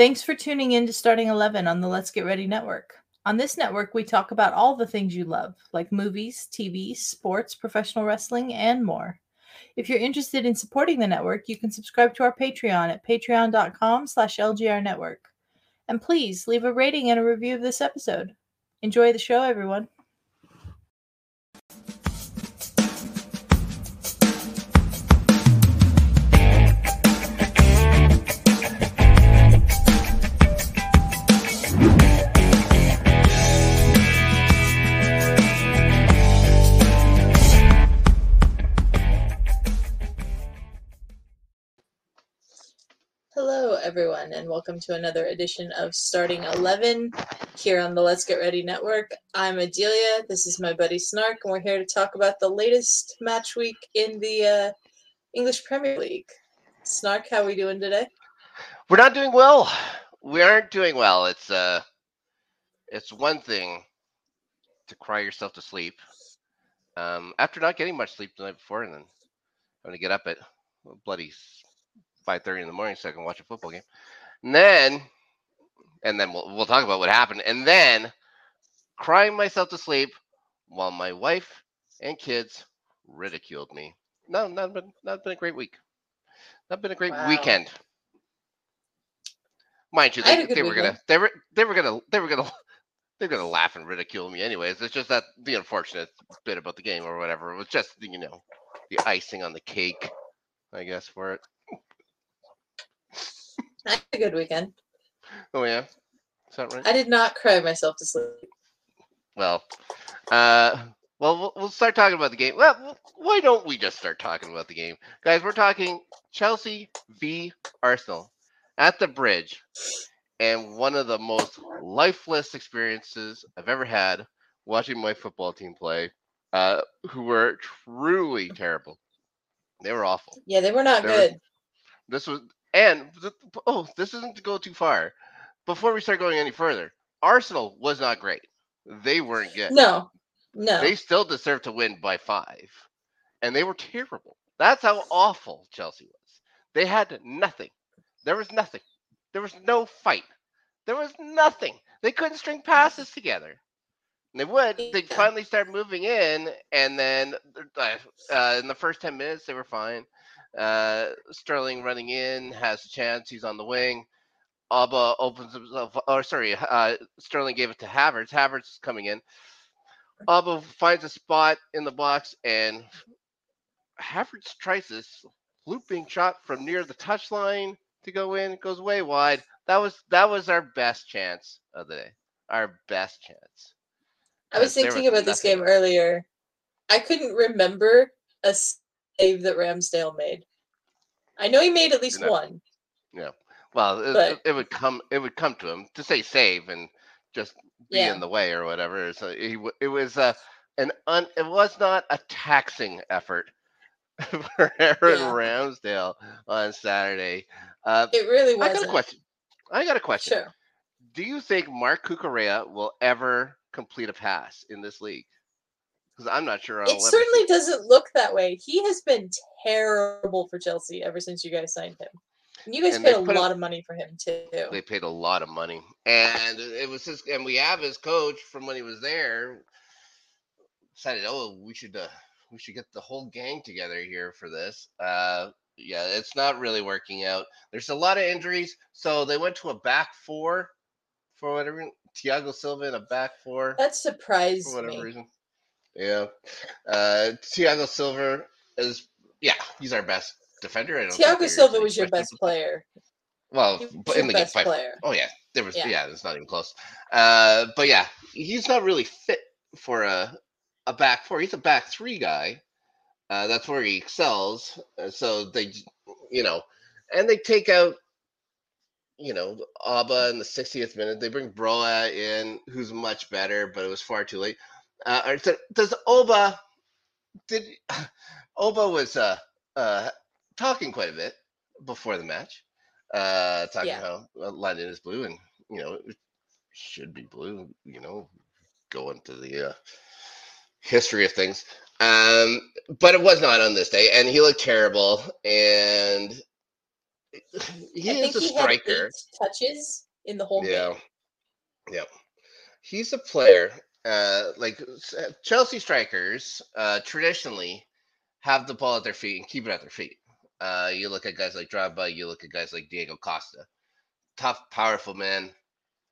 Thanks for tuning in to Starting 11 on the Let's Get Ready Network. On this network, we talk about all the things you love, like movies, TV, sports, professional wrestling, and more. If you're interested in supporting the network, you can subscribe to our Patreon at patreon.com slash lgrnetwork. And please leave a rating and a review of this episode. Enjoy the show, everyone. Everyone, and welcome to another edition of Starting 11 here on the Let's Get Ready Network. I'm Adelia. This is my buddy Snark, and we're here to talk about the latest match week in the uh, English Premier League. Snark, how are we doing today? We're not doing well. We aren't doing well. It's uh, it's one thing to cry yourself to sleep um, after not getting much sleep the night before, and then having to get up at bloody five thirty in the morning so I can watch a football game. And then, and then we'll we'll talk about what happened. And then, crying myself to sleep while my wife and kids ridiculed me. No, not been not been a great week. Not been a great Wow. weekend. Mind you, they, they were weekend. gonna they were they were gonna they were gonna they're gonna laugh and ridicule me anyways. It's just that the unfortunate bit about the game or whatever. It was just you know the icing on the cake, I guess, for it. I had a good weekend. Oh yeah, is that right? I did not cry myself to sleep. Well, uh, well, we'll- start talking about the game. Well, why don't we just start talking about the game, guys? We're talking Chelsea v Arsenal at the Bridge, and one of the most lifeless experiences I've ever had watching my football team play. Uh, who were truly terrible. They were awful. Yeah, they were not was- good. This was and oh, this isn't to go too far. Before we start going any further, Arsenal was not great. They weren't good. No, no. They still deserve to win by five, and they were terrible. That's how awful Chelsea was. They had nothing. There was nothing. There was no fight. There was nothing. They couldn't string passes together. And they would. They Yeah. finally start moving in, and then uh, uh, in the first ten minutes they were fine. Uh, Sterling running in has a chance. He's on the wing. Auba opens himself. Or sorry, uh, Sterling gave it to Havertz. Havertz is coming in. Auba finds a spot in the box, and Havertz tries this looping shot from near the touchline to go in. It goes way wide. That was that was our best chance of the day. Our best chance. I was there thinking about this game earlier. I couldn't remember a save that Ramsdale made. I know he made at least You're not- Well, it, But- it would come. It would come to him to say save and just be Yeah. in the way or whatever. So he, it was uh, an un, it was not a taxing effort for Aaron Yeah. Ramsdale on Saturday. Uh, It really was. I got a question. I got a question. Sure. Do you think Marc Cucurella will ever complete a pass in this league? Because I'm not sure. I'll It certainly doesn't look that way. He has been terrible for Chelsea ever since you guys signed him. And you guys And paid a him- lot of money for him too. They paid a lot of money, and it was his. And we have his coach from when he was there. Decided, oh, we should uh, we should get the whole gang together here for this. Uh, yeah, it's not really working out. There's a lot of injuries, so they went to a back four for whatever. Thiago Silva in a back four. That surprised for whatever me. reason. Yeah. Uh Thiago Silva is yeah, he's our best defender. I Thiago Silva was your best player. Well, but in the game best five. player. Oh yeah, there was Yeah. yeah, it's not even close. Uh but yeah, he's not really fit for a a back four. He's a back three guy. Uh that's where he excels. Uh, so they you know, and they take out you know, Auba in the 60th minute. They bring Broja in, who's much better, but it was far too late. Uh, or so- does Oba did Oba was uh uh talking quite a bit before the match, uh talking Yeah. how uh, London is blue and you know it should be blue, you know, going to the uh, history of things. Um, but it was not on this day, and he looked terrible. And he I is a he striker. touches in the whole Yeah. game. Yeah. He's a player. Uh, like uh, Chelsea strikers, uh, traditionally have the ball at their feet and keep it at their feet. Uh, you look at guys like Drogba, you look at guys like Diego Costa, tough, powerful men,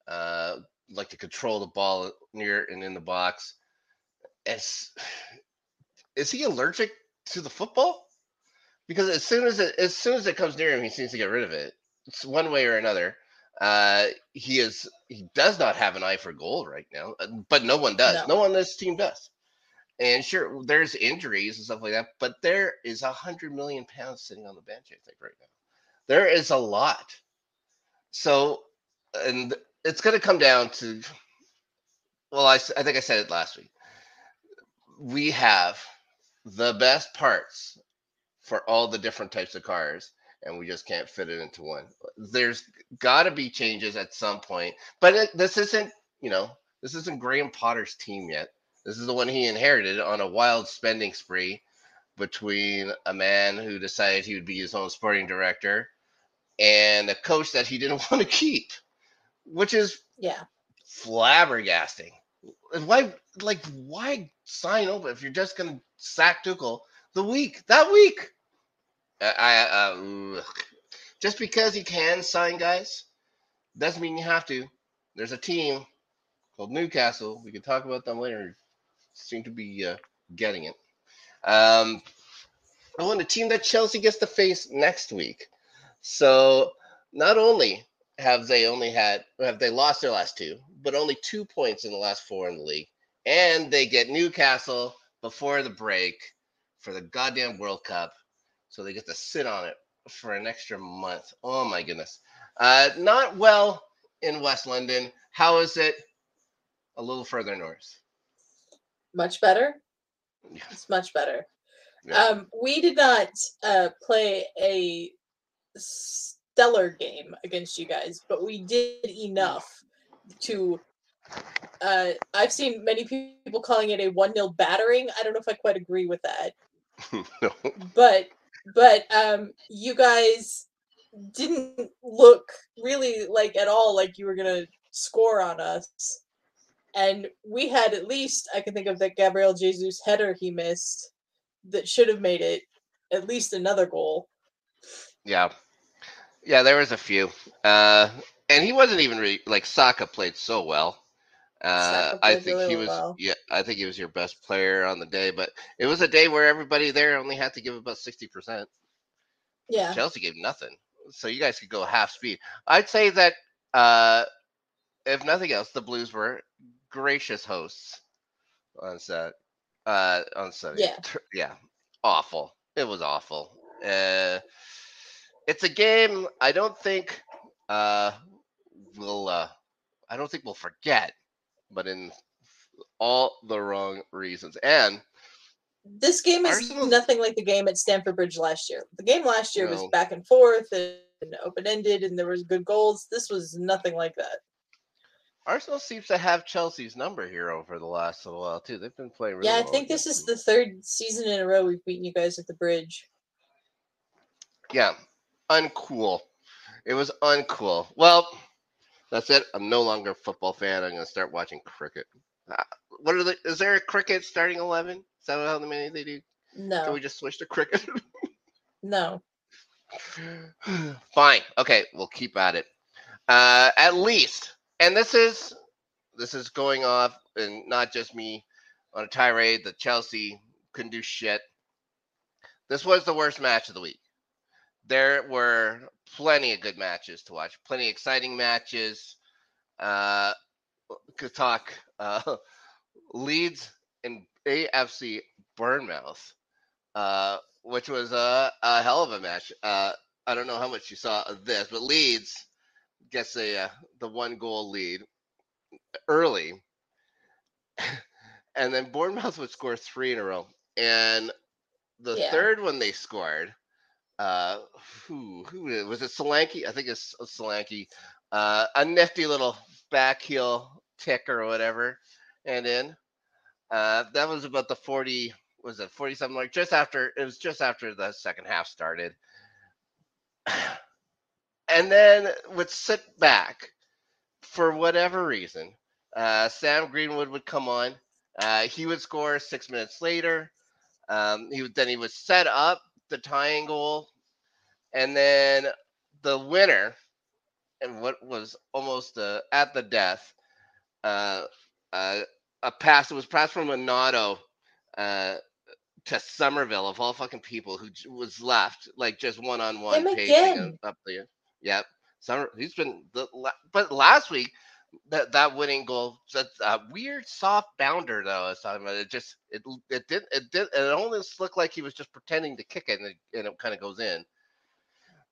uh, like to control the ball near and in the box. Is is he allergic to the football? Because as soon as it as soon as it comes near him, he seems to get rid of it. It's one way or another. Uh, he is he does not have an eye for goal right now, uh, but no one does. No. No, one on this team does. And sure, there's injuries and stuff like that, but there is a hundred million pounds sitting on the bench. I think right now, there is a lot. So, and it's going to come down to, well, I, I think I said it last week. We have the best parts for all the different types of cars, and we just can't fit it into one. There's got to be changes at some point, but it, this isn't, you know, this isn't Graham Potter's team yet. This is the one he inherited on a wild spending spree between a man who decided he would be his own sporting director and a coach that he didn't want to keep, which is Yeah. flabbergasting. And Why, like, why sign over if you're just gonna sack Tuchel the week that week? I, I uh, just because you can sign guys doesn't mean you have to. There's a team called Newcastle. We can talk about them later. Seem to be uh, getting it. Um, oh, and the team that Chelsea gets to face next week. So not only have they only had have they lost their last two, but only two points in the last four in the league, and they get Newcastle before the break for the goddamn World Cup, so they get to sit on it for an extra month. Oh my goodness, uh, not well in West London. How is it a little further north? Much better. Yeah. It's much better. Yeah. Um, we did not uh, play a stellar game against you guys, but we did enough to. Uh, I've seen many people calling it a one 0 battering. I don't know if I quite agree with that, no. but but um, you guys didn't look really like at all like you were gonna score on us. And we had at least I can think of that Gabriel Jesus header he missed that should have made it at least another goal. Yeah. Yeah, there was a few. Uh and he wasn't even really like Saka played so well. Uh I think really he was well. yeah, I think he was your best player on the day, but it was a day where everybody there only had to give about 60%. Yeah. Chelsea gave nothing. So you guys could go half speed. I'd say that uh if nothing else, the Blues were gracious hosts on set. Uh on Sunday. Yeah. Yeah. Awful. It was awful. Uh it's a game I don't think uh we'll uh I don't think we'll forget, but in all the wrong reasons. And This game is nothing like the game at Stamford Bridge last year. The game last year was back and forth and open ended and there was good goals. This was nothing like that. Arsenal seems to have Chelsea's number here over the last little while too. They've been playing really yeah, I well think this is the third season in a row we've beaten you guys at the bridge. Yeah, uncool. It was uncool. Well, that's it. I'm no longer a football fan. I'm going to start watching cricket. Uh, what are the? Is there a cricket starting eleven? Is that how many they do? No. Can we just switch to cricket? no. Fine. Okay, we'll keep at it. Uh, at least, and this is this is going off, and not just me on a tirade that Chelsea couldn't do shit. This was the worst match of the week. There were plenty of good matches to watch, plenty of exciting matches. Uh, could talk uh, Leeds and AFC Bournemouth, uh, which was a, a hell of a match. Uh, I don't know how much you saw of this, but Leeds gets a uh, the one goal lead early, and then Bournemouth would score three in a row. And the Yeah. third one they scored, uh, who who was it? Solanke, I think it's Solanke. Uh, a nifty little back heel tick or whatever, and in. Uh, that was about the forty. Was it forty something like just after? It was just after the second half started. and then would sit back for whatever reason. Uh, Sam Greenwood would come on. Uh, he would score six minutes later. Um, he would then he would set up the tying goal, and then the winner, and what was almost uh, at the death, uh, uh, a pass. It was passed from Minato uh, to Summerville of all fucking people who was left like just one on one Him pacing again. up there. Yep, Summer. He's been the but last week that that winning goal, That's a weird soft bounder though. I was talking about it. Just it it did it did it almost looked like he was just pretending to kick it and it, and it kind of goes in.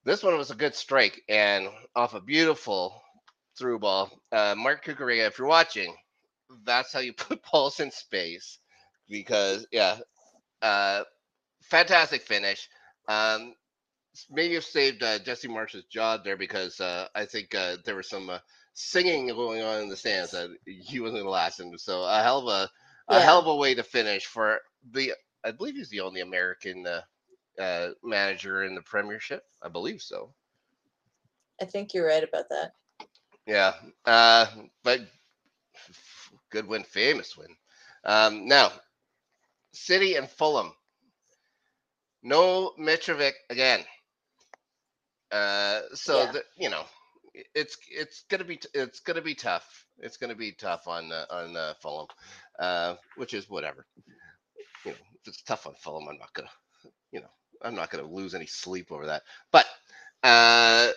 This one was a good strike and off a beautiful through ball. Uh, Marc Cucurella, if you're watching, that's how you put balls in space because yeah, uh, fantastic finish. Um, maybe have saved uh, Jesse Marsch's job there because uh, I think uh, there was some uh, singing going on in the stands that he wasn't going to last him. So a hell of a, a hell of a way to finish for the. I believe he's the only American uh, uh, manager in the Premiership. I believe so. I think you're right about that. Yeah, uh, but good win, famous win. Um, now, City and Fulham. No Mitrovic again. Uh, so Yeah. the, you know, it's it's gonna be it's gonna be tough. It's gonna be tough on uh, on uh, Fulham, uh, which is whatever. You know, if it's tough on Fulham, I'm not gonna, you know, I'm not gonna lose any sleep over that. But uh,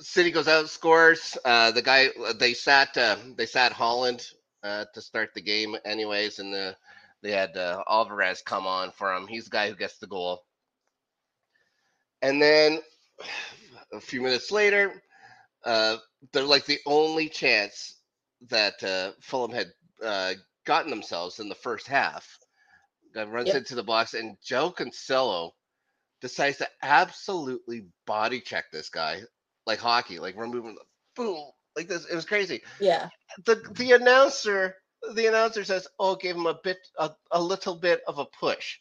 City goes out, scores. Uh, the guy they sat uh, they sat Haaland uh, to start the game, anyways, and the, they had uh, Alvarez come on for him. He's the guy who gets the goal. And then a few minutes later, uh, they're like the only chance that uh, Fulham had uh, gotten themselves in the first half. Guy runs Yep. into the box, and Joe Cancelo decides to absolutely body check this guy like hockey, like removing the boom, like this. It was crazy. Yeah. The the announcer the announcer says, "Oh, gave him a bit a, a little bit of a push,"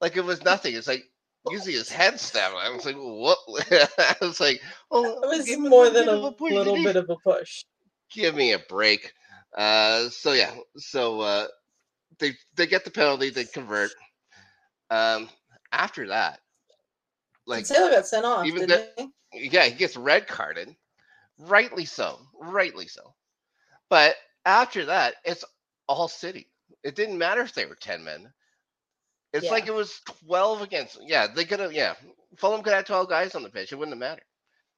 like it was nothing. It's like usually his head stabbing. I was like, "What?" I was like, "Oh, It was more than bit a little did he?" bit of a push. give me a break. Uh, so yeah, so uh, they they get the penalty, they convert. Um, after that, like Cancelo got sent off, even he? yeah, he gets red carded, rightly so, rightly so. But after that, it's all City. It didn't matter if they were ten men. It's like it was twelve against. Yeah, they could have. Yeah, Fulham could have twelve guys on the pitch. It wouldn't have mattered.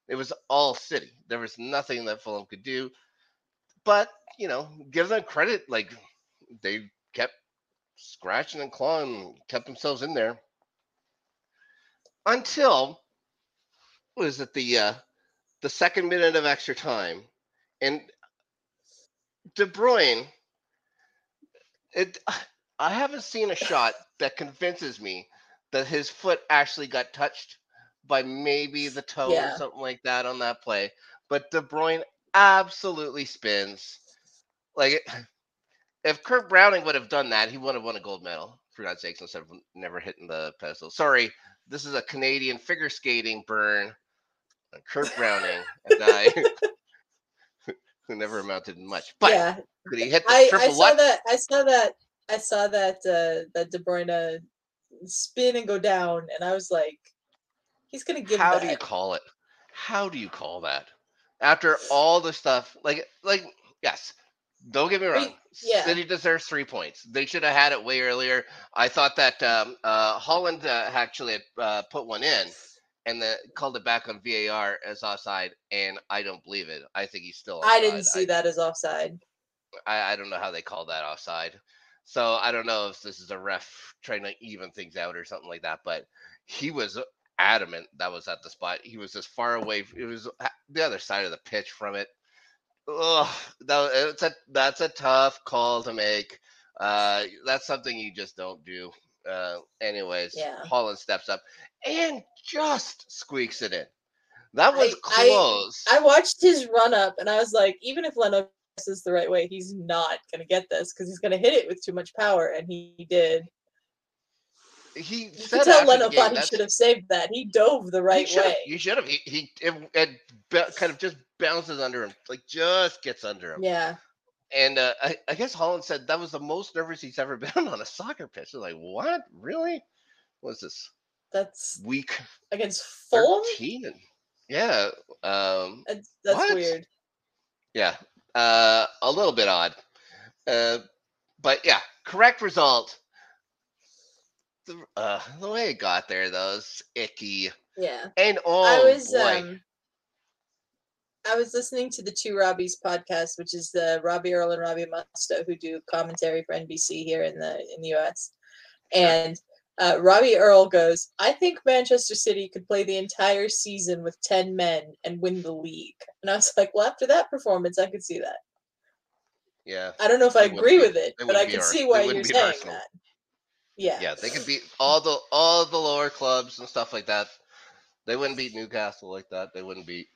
It was all City. There was nothing that Fulham could do. But you know, give them credit. Like they kept scratching and clawing, kept themselves in there until was it the uh, the second minute of extra time, and De Bruyne. It I haven't seen a shot that convinces me that his foot actually got touched by maybe the toe Yeah. or something like that on that play. But De Bruyne absolutely spins. Like if Kurt Browning would have done that, he would have won a gold medal. For God's sakes, instead of never hitting the pedestal. Sorry, this is a Canadian figure skating burn. Kurt Browning, a guy who never amounted much. But yeah, could he hit the I, I saw that. I saw that. I saw that. Uh, that De Bruyne spin and go down, and I was like, he's gonna give How that. do you call it? How do you call that? After all the stuff, like, like, yes. Don't get me wrong. yeah. City deserves three points. They should have had it way earlier. I thought that um, uh, Haaland uh, actually had, uh, put one in and the, called it back on VAR as offside, and I don't believe it. I think he's still. I didn't see that as offside. I, I don't know how they call that offside. So I don't know if this is a ref trying to even things out or something like that. But he was adamant that was at the spot. He was as far away. It was the other side of the pitch from it. Ugh, that, it's a that's a tough call to make. Uh, that's something you just don't do. Uh, anyways, Yeah. Haaland steps up and just squeaks it in. That was I- I- close. I watched his run up, and I was like, even if Leno is the right way, he's not gonna get this because he's gonna hit it with too much power, and he, he did. he You said tell Leno thought he should have saved that. He dove the right way. You should have. He, he it, it kind of just bounces under him, like just gets under him. Yeah. And uh, I, I guess Haaland said that was the most nervous he's ever been on a soccer pitch. Like, what? Really? What's this That's week against Fulham. thirteen? Yeah, um, That's, that's weird. yeah, uh, a little bit odd. Uh, but yeah, correct result. The, uh, the way it got there, though, is icky. Yeah. And oh I was boy, um I was listening to the Two Robbies podcast, which is the Robbie Earle and Robbie Mustoe who do commentary for NBC here in the in the US. And uh, Robbie Earle goes, I think Manchester City could play the entire season with 10 men and win the league. And I was like, well, after that performance, I could see that. yeah, I don't know if I agree be- with it, but I can see why you're saying Arsenal. that. Yeah. yeah, they could beat all the all the lower clubs and stuff like that. They wouldn't beat Newcastle like that. They wouldn't beat.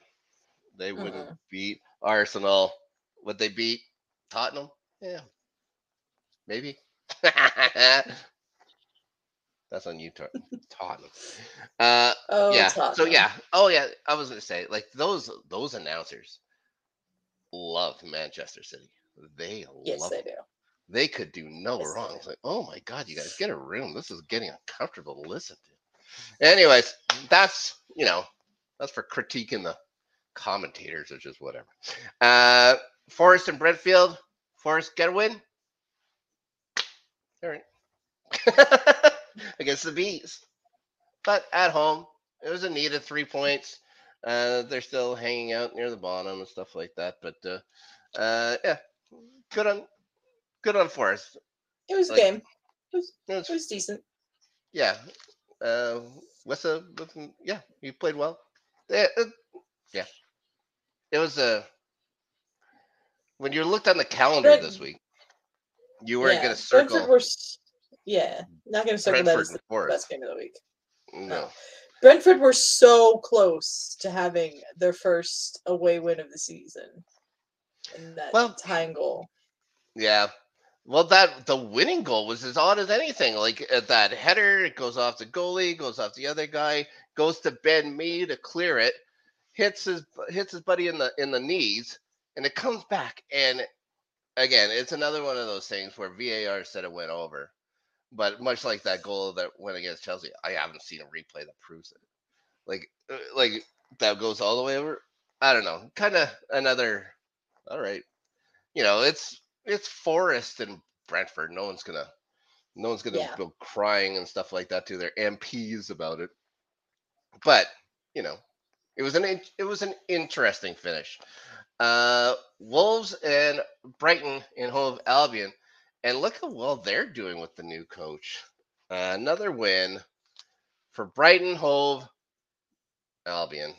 They wouldn't Uh-uh. beat Arsenal. Would they beat Tottenham? Yeah, maybe. That's on you, Tottenham. Uh, Oh, yeah. So yeah. Oh yeah. I was gonna say like those those announcers love Manchester City. They Yes, love they them. do. They could do no Yes, wrong. It's like, oh my god, you guys get a room. This is getting uncomfortable to listen to. Anyways, that's you know, that's for critiquing the commentators, or just whatever. Uh Forest and Brentfield. Forest get a win. All right. Against the bees. But at home, it was a needed three points. Uh, they're still hanging out near the bottom and stuff like that. But uh, uh, yeah, good on good on Forest. It was a Like- game. It was, It was- it was decent. yeah, uh, Wissa, Wissa- yeah, you played well. Yeah, it, yeah, it was a. when you looked on the calendar this week, you weren't yeah. going to circle Brentford were, yeah, not going to circle that as the best game of the week. No, Brentford were so close to having their first away win of the season. And that Well- tying goal. Yeah. Well, that the winning goal was as odd as anything. Like uh, that header, it goes off the goalie, goes off the other guy, goes to Ben Mee to clear it, hits his hits his buddy in the in the knees, and it comes back. And again, it's another one of those things where VAR said it went over, but much like that goal that went against Chelsea, I haven't seen a replay that proves it. Like uh, like that goes all the way over. I don't know. Kind of another. All right, you know, it's it's Forest and Brentford. No one's gonna, no one's gonna Yeah. go crying and stuff like that to their MPs about it. But you know, it was an it was an interesting finish. Uh, Wolves and Brighton in Hove Albion, and look how well they're doing with the new coach. Uh, another win for Brighton Hove Albion,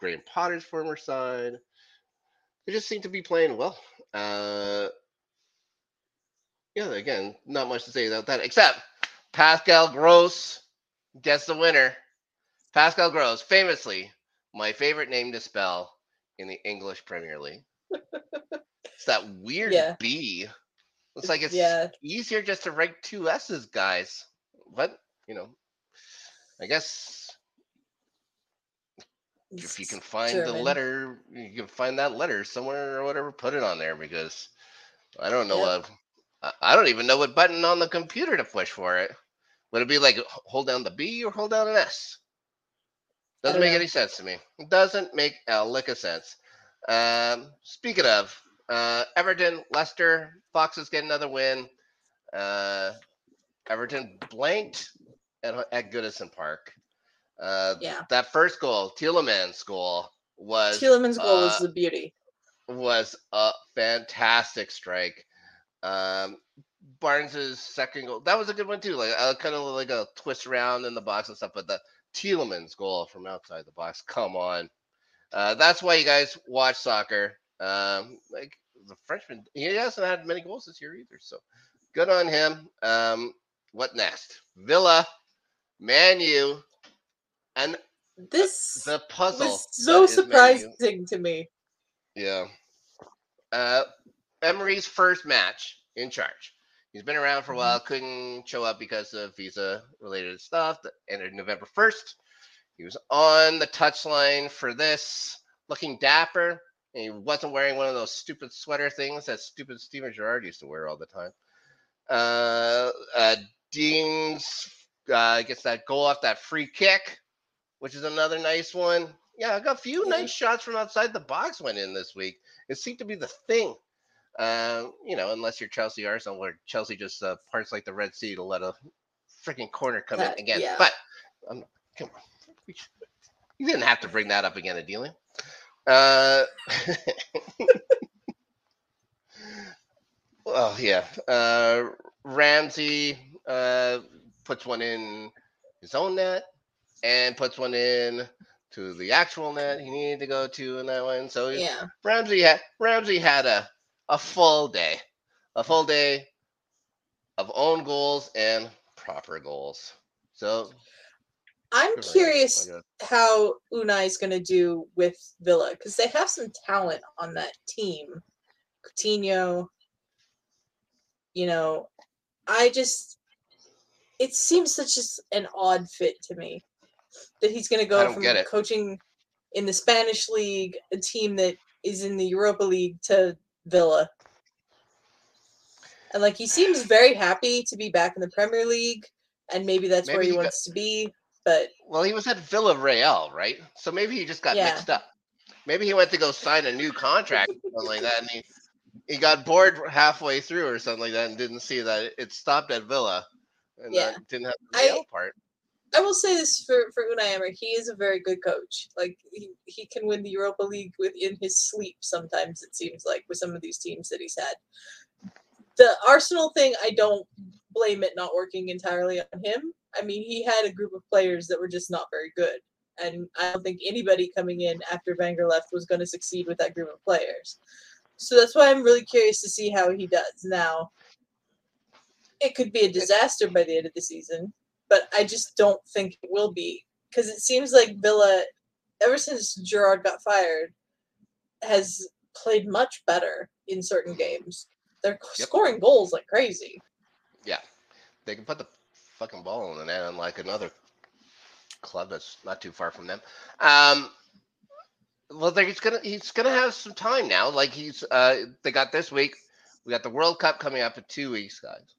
Graham Potter's former side. They just seem to be playing well. Uh, yeah, again, not much to say about that except Pascal Gross gets the winner. Pascal Gross, famously my favorite name to spell in the English Premier League. it's that weird Yeah. B. It's like it's yeah, easier just to write two S's, guys. But you know, I guess if you can find the letter, you can find that letter somewhere or whatever. Put it on there because I don't know. Yep. Uh, I don't even know what button on the computer to push for it. Would it be like hold down the B or hold down an S? Doesn't make know. any sense to me. It doesn't make a lick of sense. Um, speaking of uh, Everton, Leicester, Foxes get another win. Uh, Everton blanked at, at Goodison Park. Uh, Yeah. that first goal, Tielemans' goal, was Tielemans' goal was uh, the beauty. was a fantastic strike. Um, Barnes's second goal, that was a good one too. Like uh, kind of like a twist around in the box and stuff. But the Tielemans goal from outside the box, come on. Uh, that's why you guys watch soccer. Um, like the Frenchman, he hasn't had many goals this year either. So good on him. Um, what next? Villa, Manu, and This the puzzle. was so that is Man U. surprising to me. Yeah. Uh, Emery's first match in charge. He's been around for a while, couldn't show up because of visa related stuff that ended November 1st. He was on the touchline for this, looking dapper. And he wasn't wearing one of those stupid sweater things that stupid Steven Gerrard used to wear all the time. Uh, uh, Dean's uh, gets that goal off that free kick, which is another nice one. Yeah, I got a few nice shots from outside the box went in this week. It seemed to be the thing. Uh, you know, unless you're Chelsea Arsenal, where Chelsea just uh, parts like the Red Sea to let a freaking corner come That- in again. yeah. But um, come on, you didn't have to bring that up again, Adelia. Uh, well, yeah. Uh, Ramsey uh, puts one in his own net and puts one in to the actual net he needed to go to in that one. So Yeah. Ramsey had Ramsey had a a full day, a full day of own goals and proper goals. So I'm good for him, I curious how Unai is going to do with Villa because they have some talent on that team. Coutinho, you know, I just it seems such as an odd fit to me that he's going to go from coaching in the Spanish league, a team that is in the Europa League, to Villa. And like he seems very happy to be back in the Premier League, and maybe that's where Maybe he he got- wants to be. But Well, he was at Villarreal, right? So maybe he just got Yeah. mixed up. Maybe he went to go sign a new contract or something like that, and he he got bored halfway through or something like that, and didn't see that it- stopped at Villa, and Yeah. that didn't have the I- Real part. I will say this for for Unai Emery, he is a very good coach. Like he, he can win the Europa League within his sleep. Sometimes it seems like with some of these teams that he's had. The Arsenal thing, I don't blame it not working entirely on him. I mean, he had a group of players that were just not very good, and I don't think anybody coming in after Wenger left was going to succeed with that group of players. So that's why I'm really curious to see how he does now. It could be a disaster by the end of the season but I just don't think it will be because it seems like Villa, ever since Gerrard got fired, has played much better in certain games. They're Yep. scoring goals like crazy. Yeah, they can put the fucking ball and then net, unlike another club that's not too far from them. Um, well, he's gonna he's gonna have some time now. Like he's uh, they got this week. We got the World Cup coming up in two weeks, guys.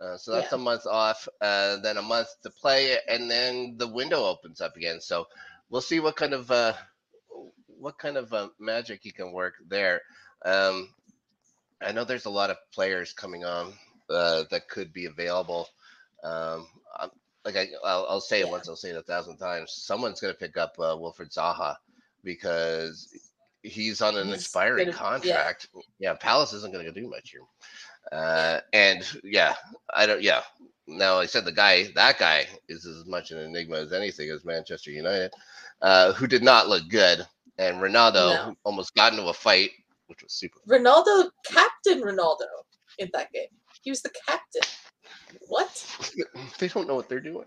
Uh, so that's Yeah. a month off, uh, then a month to play, and then the window opens up again. So we'll see what kind of uh, what kind of uh, magic he can work there. Um, I know there's a lot of players coming on uh, that could be available. Um, I'm- like I, I'll, I'll say it Yeah. once, I'll say it a thousand times. Someone's going to pick up uh, Wilfried Zaha because he's on an He's expiring gonna- yeah. contract. Yeah. Palace isn't going to do much here. Uh, and yeah, I don't. Yeah. Now I said the guy, that guy is as much an enigma as anything as Manchester United, uh, who did not look good, and Ronaldo No. almost got into a fight, which was super. Ronaldo, captain Ronaldo in that game. He was the captain. What? they don't know what they're doing.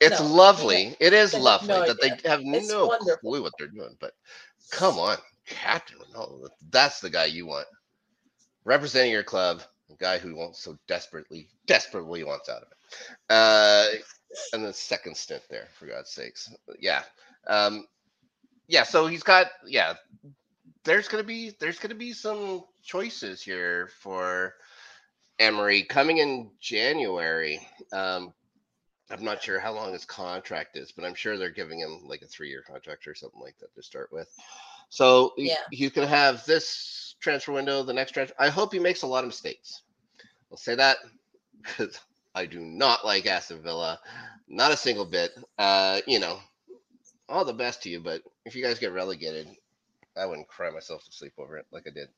It's No, lovely. It is lovely no that they have It's no wonderful. clue what they're doing. But come on, Captain Ronaldo, that's the guy you want representing your club. A guy who wants so desperately, desperately wants out of it. Uh, and the second stint there, for God's sakes. Yeah, um, yeah. So he's got yeah. There's gonna be there's gonna be some choices here for Emery coming in January. Um, I'm not sure how long his contract is, but I'm sure they're giving him like a three year contract or something like that to start with. So Yeah. he's going to have this transfer window, the next transfer. I hope he makes a lot of mistakes. I'll say that because I do not like Aston Villa, not a single bit. Uh, you know, all the best to you, but if you guys get relegated, I wouldn't cry myself to sleep over it like I did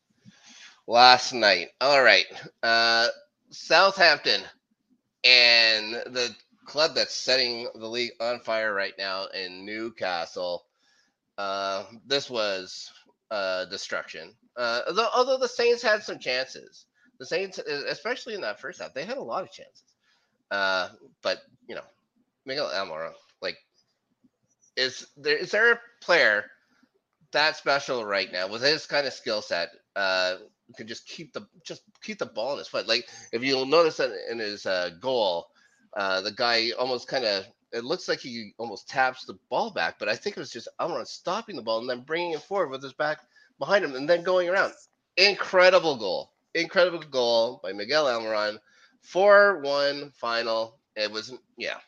last night. All right. Uh, Southampton and the club that's setting the league on fire right now in Newcastle. Uh, this was uh, destruction. Uh, although, although the Saints had some chances, the Saints, especially in that first half, they had a lot of chances. Uh, but you know, Miguel Almiron, like, is there is there a player that special right now with his kind of skill set? Uh, could just keep the just keep the ball in his foot. Like if you'll notice that in his uh, goal, uh, the guy almost kind of it looks like he almost taps the ball back, but I think it was just Almiron stopping the ball and then bringing it forward with his back behind him and then going around. Incredible goal. Incredible goal by Miguel Almiron. 4 1 final. It was, yeah.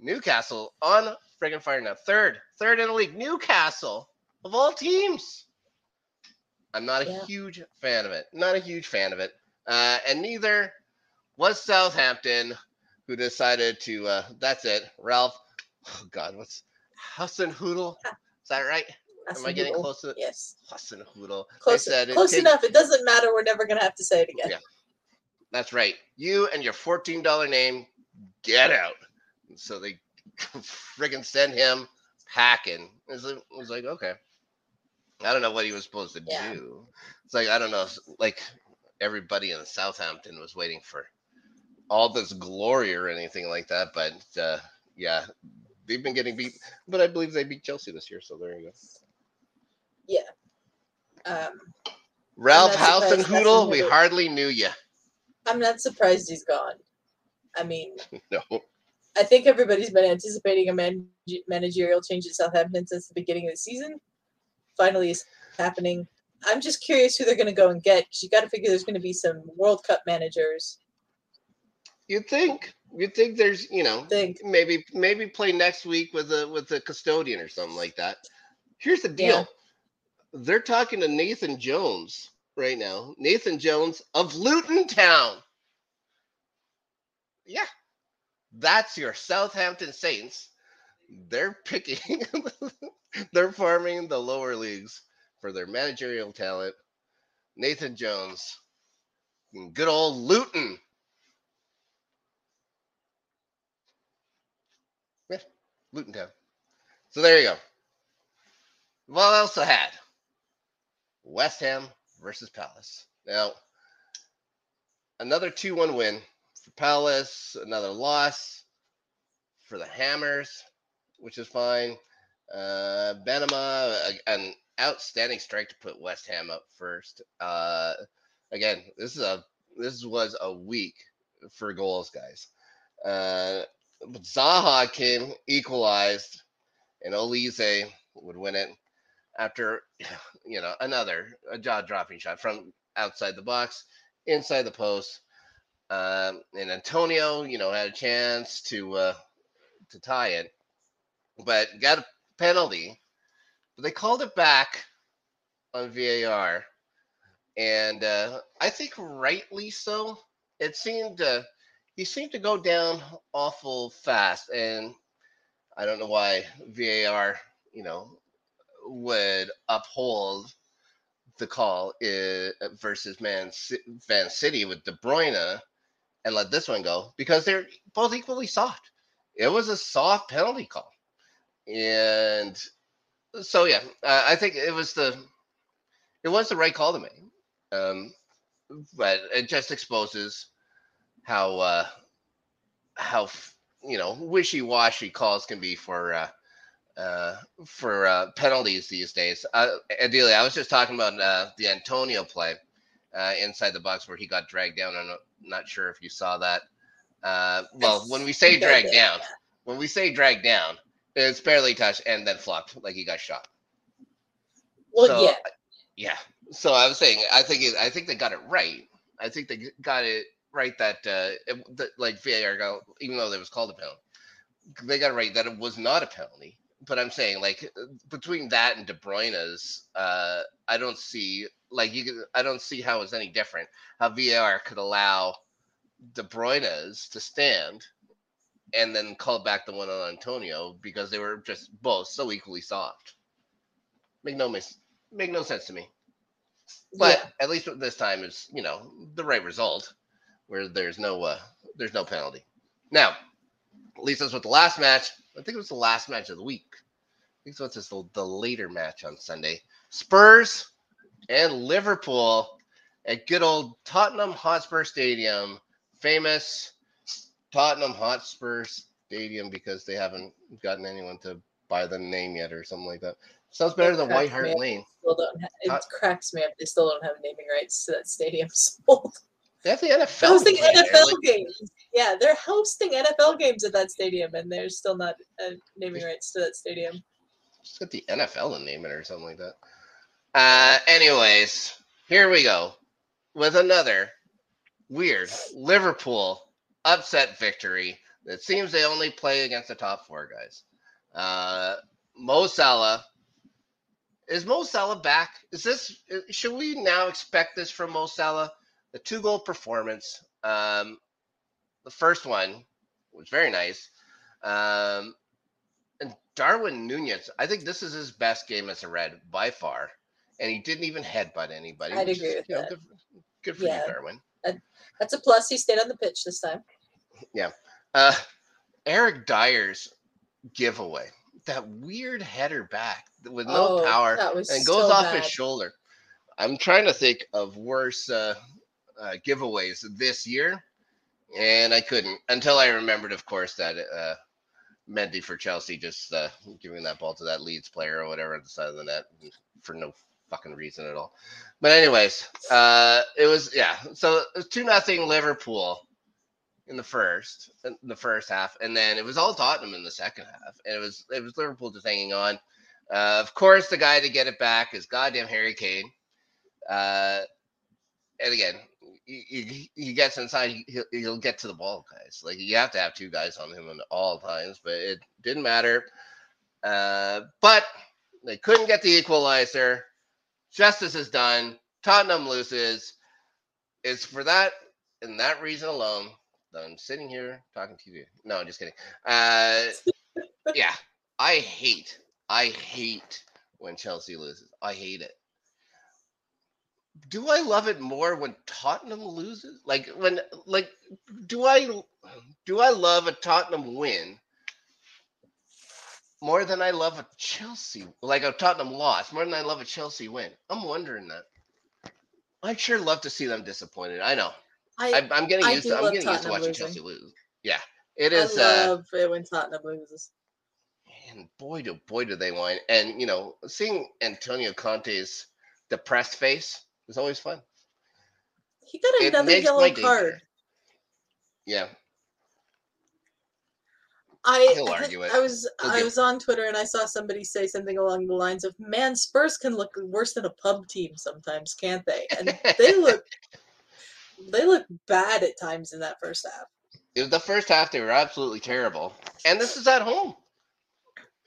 Newcastle on friggin' fire now. Third, third in the league. Newcastle, of all teams. I'm not a Yeah. huge fan of it. Not a huge fan of it. Uh, and neither was Southampton, who decided to, uh, that's it. Ralph, oh God, what's Hassan Hoodle? Is that right? Am I getting close to it? Yes. Hassan Hoodle? Close, said it close takes- enough. It doesn't matter. We're never going to have to say it again. Yeah. That's right. You and your $14 name, get out. And so they friggin' send him packing. It it was like, okay. I don't know what he was supposed to Yeah. do. It's like, I don't know. Like everybody in Southampton was waiting for all this glory or anything like that. But uh, yeah, they've been getting beat. But I believe they beat Chelsea this year. So there you go. Yeah. Um, Ralph House and Hoodle, we hardly knew you. I'm not surprised he's gone. I mean, No. I think everybody's been anticipating a man- managerial change at Southampton since the beginning of the season. Finally, is happening. I'm just curious who they're going to go and get because you got to figure there's going to be some World Cup managers. You'd think. You'd think there's, you know, Think maybe maybe play next week with a with a custodian or something like that. Here's the deal. Yeah. They're talking to Nathan Jones right now. Nathan Jones of Luton Town. Yeah. That's your Southampton Saints. They're picking they're farming the lower leagues for their managerial talent. Nathan Jones. Good old Luton. Yeah, Luton Town. So there you go. What else I had? West Ham versus Palace. Now, another 2 1 win for Palace, another loss for the Hammers, which is fine. Uh, Benrahma, an outstanding strike to put West Ham up first. Uh, again, this is a this was a week for goals, guys. Uh, but Zaha came, equalized, and Olise would win it after, you know, another a jaw dropping shot from outside the box, inside the post. Um, and Antonio, you know, had a chance to uh, to tie it, but got a penalty. But they called it back on VAR, and uh, I think rightly so. It seemed uh, he seemed to go down awful fast, and I don't know why VAR, you know, would uphold the call uh, versus Man Van City with De Bruyne and let this one go because they're both equally soft. It was a soft penalty call, and so yeah, uh, I think it was the it was the right call to make. Um, but it just exposes how uh, how you know wishy-washy calls can be for uh, uh, for uh, penalties these days. Uh, ideally, I was just talking about uh, the Antonio play uh, inside the box where he got dragged down. I'm not, not sure if you saw that. Uh, well, when we say dragged down, when we say dragged down, it's barely touched and then flopped like he got shot. Well, So, yeah. Yeah. So I was saying, I think it, I think they got it right. I think they got it right that uh, it, that like VAR got, even though it was called a penalty, they got it right that it was not a penalty. But I'm saying like between that and De Bruyne's, uh, I don't see like you. could- I don't see how it's any different. How VAR could allow De Bruyne's to stand and then called back the one on Antonio because they were just both so equally soft. Make no mis- make no sense to me. But yeah. at least this time is you know the right result, where there's no uh, there's no penalty. Now, at least that's what the last match. I think it was the last match of the week. I think so. It's just the, the later match on Sunday. Spurs and Liverpool at good old Tottenham Hotspur Stadium, famous Tottenham Hotspur Stadium because they haven't gotten anyone to buy the name yet or something like that. Sounds better It than White Hart. Lane. Still don't. Ha- it cracks me up. They still don't have naming rights to that stadium sold. They have the NFL. Hosting there, NFL like- games. Yeah, they're hosting NFL games at that stadium, and they're still not uh, naming rights to that stadium. Just get the NFL to name it or something like that. Uh, anyways, here we go with another weird Liverpool upset victory. It seems they only play against the top four guys. Uh, Mo Salah is Mo Salah back? Is this should we now expect this from Mo Salah? The two goal performance. Um, the first one was very nice. Um, and Darwin Nunez, I think this is his best game as a Red by far, and he didn't even headbutt anybody. I'd agree is, with you know, that. Good, good for Yeah. you, Darwin. That's a plus. He stayed on the pitch this time. Uh, Eric Dier's giveaway, that weird header back with no Oh, power and goes off bad. his shoulder. I'm trying to think of worse uh, uh, giveaways this year, and I couldn't until I remembered, of course, that uh, Mendy for Chelsea just uh, giving that ball to that Leeds player or whatever at the side of the net for no fucking reason at all. But anyways, uh, it was yeah. So it was two nothing Liverpool in the first in the first half, and then it was all Tottenham in the second half, and it was it was Liverpool just hanging on. Uh, of course, the guy to get it back is goddamn Harry Kane. Uh, and again, he, he, he gets inside, he, he'll, he'll get to the ball, guys. Like you have to have two guys on him at all times, but it didn't matter. Uh, but they couldn't get the equalizer. Justice is done. Tottenham loses. It's for that and that reason alone I'm sitting here talking to you. No, I'm just kidding. Uh, yeah, I hate, I hate when Chelsea loses. I hate it. Do I love it more when Tottenham loses? Like when, like, do I, do I love a Tottenham win more than I love a Chelsea, like a Tottenham loss, more than I love a Chelsea win? I'm wondering that. I'd sure love to see them disappointed. I know. I, I'm getting I used to. I'm getting used to watching losing. Chelsea lose. Yeah, it is. I uh, love it when Tottenham loses. and boy, do boy do they whine. And you know, seeing Antonio Conte's depressed face is always fun. He got another yellow card. Yeah, I He'll argue it. I was He'll I was on Twitter and I saw somebody say something along the lines of, "Man, Spurs can look worse than a pub team sometimes, can't they?" And they look they look bad at times in that first half. it was the first half. They were absolutely terrible, and this is at home.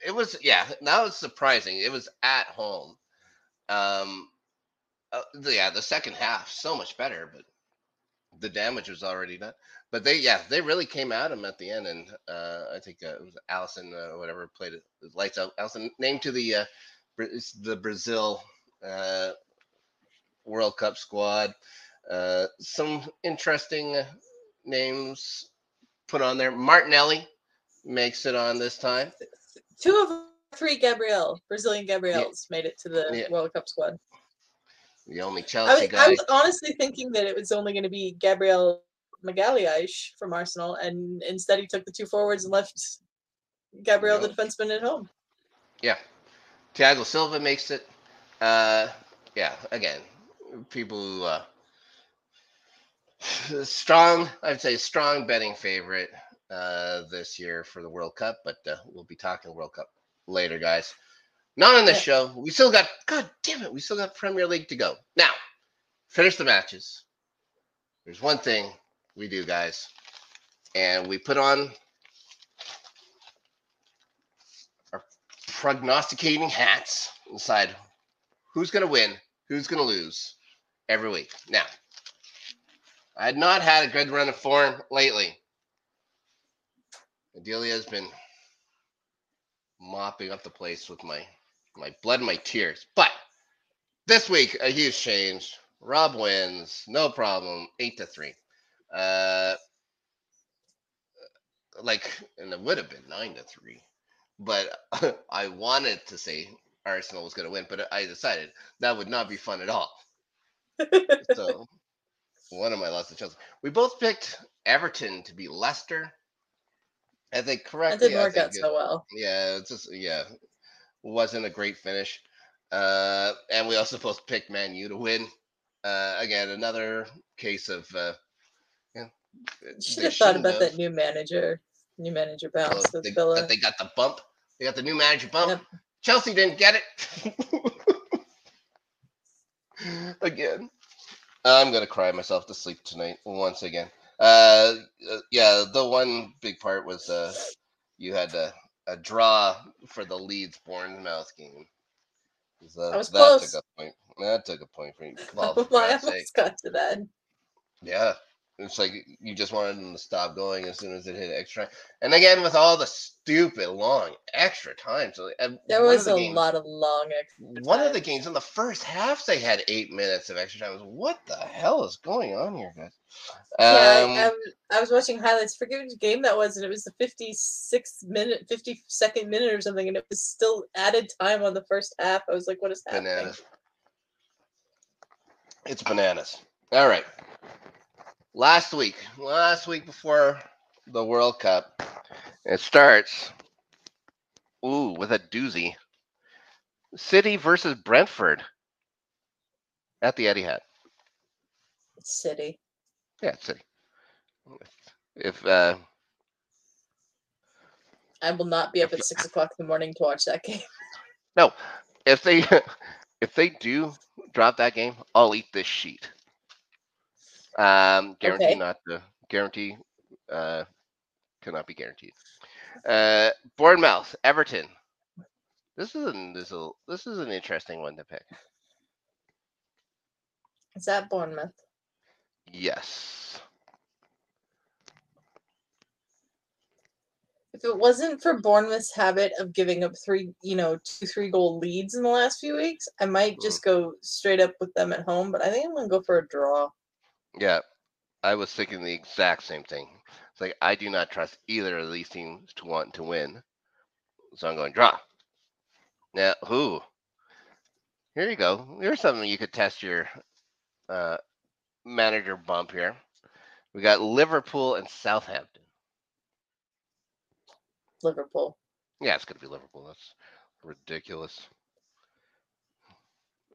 It was yeah. That was surprising. It was at home. Um, uh, yeah, the second half so much better, but the damage was already done. But they yeah they really came at him at the end, and uh, I think uh, it was Alisson uh, whatever played it lights out. Alisson named to the uh, the Brazil uh, World Cup squad. Uh, some interesting names put on there. Martinelli makes it on this time. Two of three Gabriel Brazilian Gabriels made it to the Yeah. World Cup squad. The only I Chelsea was, guy. I was honestly thinking that it was only going to be Gabriel Magalhaes from Arsenal, and instead he took the two forwards and left Gabriel the defenseman at home. Yeah. Thiago Silva makes it. Uh, yeah, again, people who uh, strong, I'd say strong betting favorite uh, this year for the World Cup, but uh, we'll be talking World Cup later, guys. Not on this Yeah. show. We still got, God damn it, we still got Premier League to go. Now, finish the matches. There's one thing we do, guys, and we put on our prognosticating hats inside who's going to win, who's going to lose every week. Now, I had not had a good run of form lately. Adelia has been mopping up the place with my my blood and my tears. But this week, a huge change. Rob wins, no problem, eight to three. Uh, like, and it would have been nine to three but I wanted to say Arsenal was going to win, but I decided that would not be fun at all. So one of my lost to Chelsea. We both picked Everton to be Leicester. I think correctly. didn't work out it- so well. yeah, it's just yeah. wasn't a great finish. Uh, and we also both picked Man U to win. Uh, again, another case of uh, yeah. Should have thought about that new manager, new manager bounce Well, with they, Villa. they got the bump. They got the new manager bump. Yep. Chelsea didn't get it. again. I'm gonna cry myself to sleep tonight once again. Uh, uh, yeah, the one big part was uh, you had a, a draw for the Leeds Bournemouth game. Uh, I was that close. took a point. That took a point for you. Well, Oh my, I almost got to that. Yeah. It's like you just wanted them to stop going as soon as it hit extra. And again, with all the stupid long extra time. So There was the a games- lot of long extra One of the games in the first half, they had eight minutes of extra time. I was, what the hell is going on here, guys? Yeah, I, I, Um, was- I was watching highlights. Forget which game that was, and it was the 56 minute, 50 second minute or something, and it was still added time on the first half. I was like, what is happening? bananas. It's bananas. All right. Last week, last week before the World Cup, it starts. Ooh, with a doozy. City versus Brentford at the Etihad. City. Yeah, City. If uh, I will not be up at six o'clock in the morning to watch that game. no, if they if they do drop that game, I'll eat this sheet. Um, guarantee Okay. not the guarantee. Uh, cannot be guaranteed. Uh, Bournemouth, Everton. This is an this is this is an interesting one to pick. Is that Bournemouth? Yes. If it wasn't for Bournemouth's habit of giving up three, you know, two, three goal leads in the last few weeks, I might Mm. just go straight up with them at home. But I think I'm gonna go for a draw. Yeah, I was thinking the exact same thing. It's like I do not trust either of these teams to want to win, so I'm going draw. Now, who? Here you go. Here's something you could test your uh, manager bump here. We got Liverpool and Southampton. Liverpool. Yeah, it's gonna be Liverpool. That's ridiculous.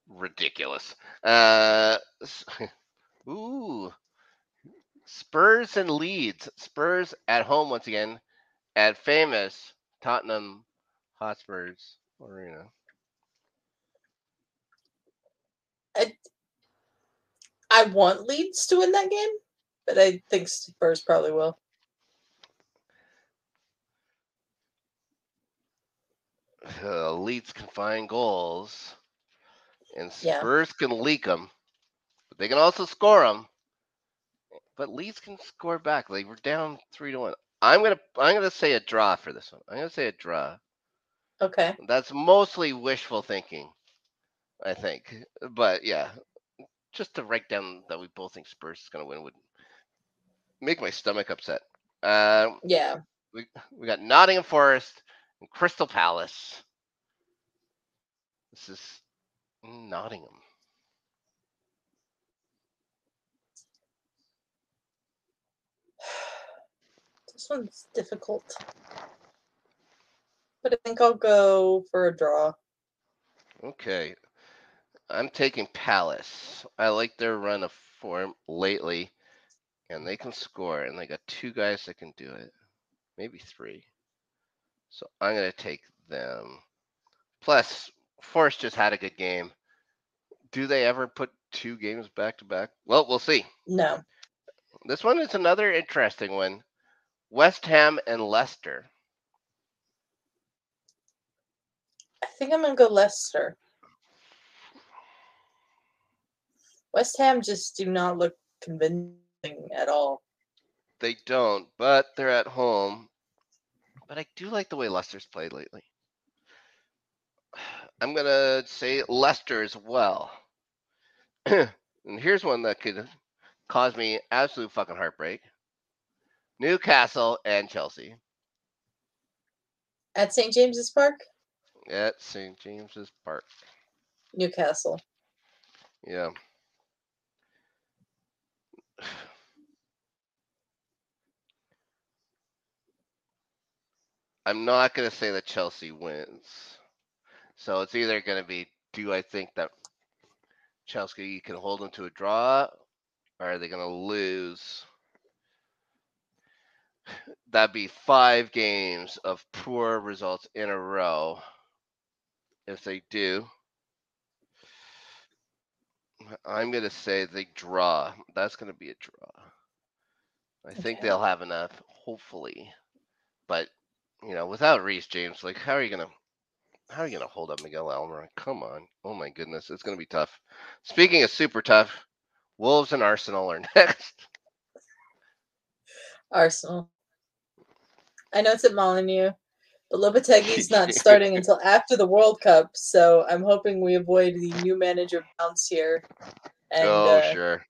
Ridiculous. Uh, ooh, Spurs and Leeds. Spurs at home once again at famous Tottenham Hotspurs Arena. I, I want Leeds to win that game, but I think Spurs probably will. Uh, Leeds can find goals, and Yeah. Spurs can leak them, but they can also score them. But Leeds can score back. Like we're down three to one. I'm gonna I'm gonna say a draw for this one. I'm gonna say a draw. Okay. That's mostly wishful thinking, I think. But yeah, just to write down that we both think Spurs is gonna win would make my stomach upset. Um, Yeah. we we got Nottingham Forest and Crystal Palace. This is Nottingham. This one's difficult. But I think I'll go for a draw. Okay. I'm taking Palace. I like their run of form lately, and they can score, and they got two guys that can do it, maybe three. So I'm going to take them. Plus, Forest just had a good game. Do they ever put two games back to back? Well, we'll see. No. This one is another interesting one. West Ham and Leicester. I think I'm gonna go Leicester. West Ham just do not look convincing at all. They don't, but they're at home. But I do like the way Leicester's played lately. I'm gonna say Leicester as well. and here's one that could cause me absolute fucking heartbreak. Newcastle and Chelsea At St. James's Park, at St. James's Park. Newcastle. Yeah. I'm not gonna say that Chelsea wins. So it's either going to be do I think that Chelsea can hold them to a draw, or are they going to lose? That'd be five games of poor results in a row. If they do, I'm going to say they draw. That's going to be a draw. I think they'll have enough, hopefully. But you know, without Reece James, like, how are you gonna, how are you gonna hold up Miguel Almiron? Come on, oh my goodness, it's gonna be tough. Speaking of super tough, Wolves and Arsenal are next. Arsenal. I know it's at Molineux, but Lopetegui's not starting until after the World Cup, so I'm hoping we avoid the new manager bounce here. And oh uh, sure.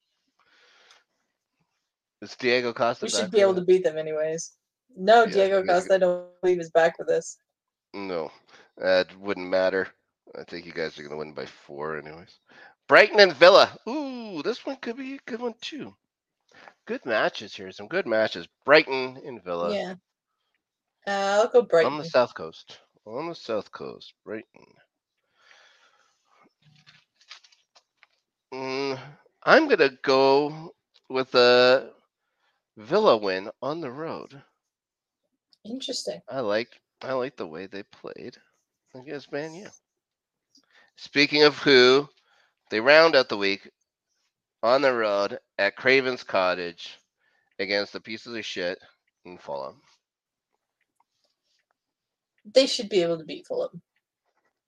It's Diego Costa? we should be able to beat them anyways. No, Yeah, Diego. Costa, I don't believe is back for this. No, that wouldn't matter. I think you guys are gonna win by four, anyways. Brighton and Villa. Ooh, this one could be a good one too. Good matches here. Some good matches. Brighton and Villa. yeah. Uh, I'll go Brighton. On the south coast. On the south coast, Brighton. Mm, I'm gonna go with a Villa win on the road. Interesting. I like I like the way they played against Man U. Speaking of who, they round out the week on the road at Craven's Cottage against the pieces of shit in Fulham. They should be able to beat Fulham,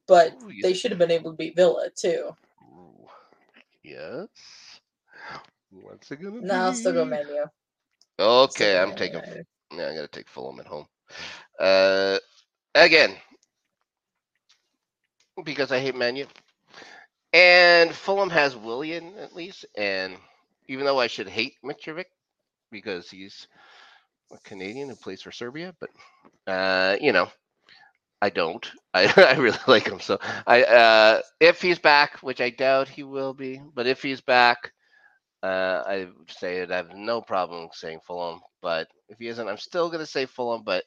but Ooh, they should have been able to beat Villa too. Ooh, Yes. What's it gonna No, I'll still go be? Man U. Okay, I'm taking. Yeah, I'm gonna take Fulham at home. Uh, again, because I hate Man U, and Fulham has Willian at least, and even though I should hate Mitrovic because he's a Canadian who plays for Serbia, but uh, you know, I don't. I, I really like him. So I, uh, if he's back, which I doubt he will be, but if he's back, uh, I say it. I have no problem saying Fulham, but if he isn't, I'm still to say Fulham. But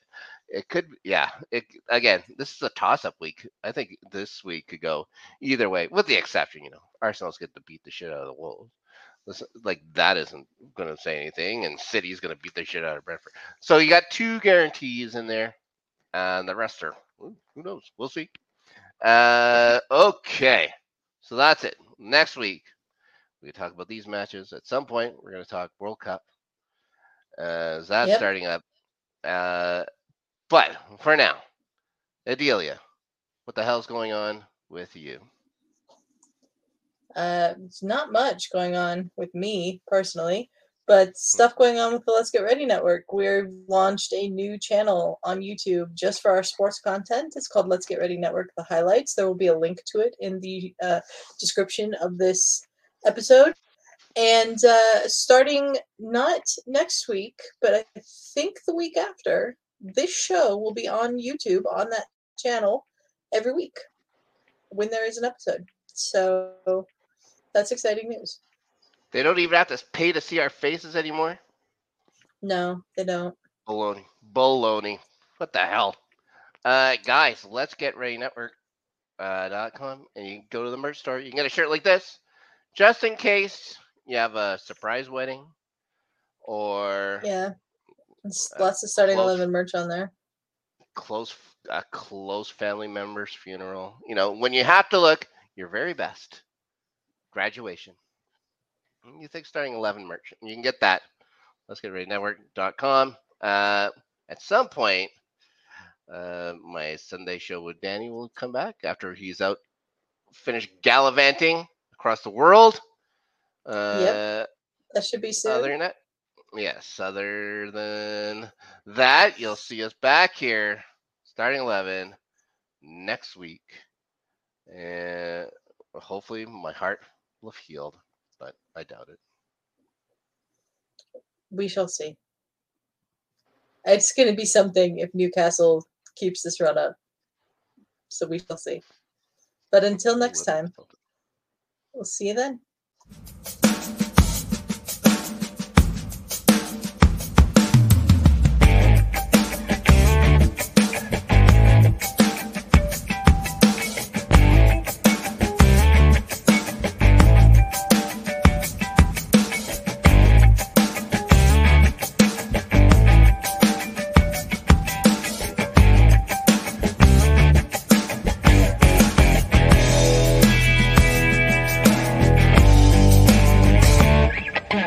it could, yeah. It again, this is a toss-up week. I think this week could go either way, with the exception, you know, Arsenal's get to beat the shit out of the Wolves. Like that isn't to say anything, and City's to beat the shit out of Brentford. So you got two guarantees in there, and the rest are who knows? We'll see. Uh, okay, so that's it. Next week we talk about these matches. At some point, we're going to talk World Cup. Uh, is that Yep. starting up? Uh, but for now, Adelia, what the hell's going on with you? Uh, it's not much going on with me personally, but stuff going on with the Let's Get Ready Network. We've launched a new channel on YouTube just for our sports content. It's called Let's Get Ready Network The Highlights. There will be a link to it in the uh, description of this episode. And uh, starting not next week, but I think the week after, this show will be on YouTube on that channel every week when there is an episode. So that's exciting news. They don't even have to pay to see our faces anymore. No, they don't. Baloney. Baloney. What the hell? Uh, guys, let's get ready network. Uh, dot com and you go to the merch store. You can get a shirt like this, just in case you have a surprise wedding, or Yeah. It's Uh, lots of starting close. eleven merch on there. close a close family member's funeral. You know, when you have to look your very best. Graduation. You think starting 11 merch. You can get that. Let's get ready network.com. Uh, at some point, uh, my Sunday show with Danny will come back after he's out, finished gallivanting across the world. Uh, That should be soon. other than that, yes, other than that, you'll see us back here starting 11 next week. And hopefully my heart will have healed, but I doubt it. we shall see. It's going to be something if Newcastle keeps this run up. So we shall see. But until next time, we'll see you then.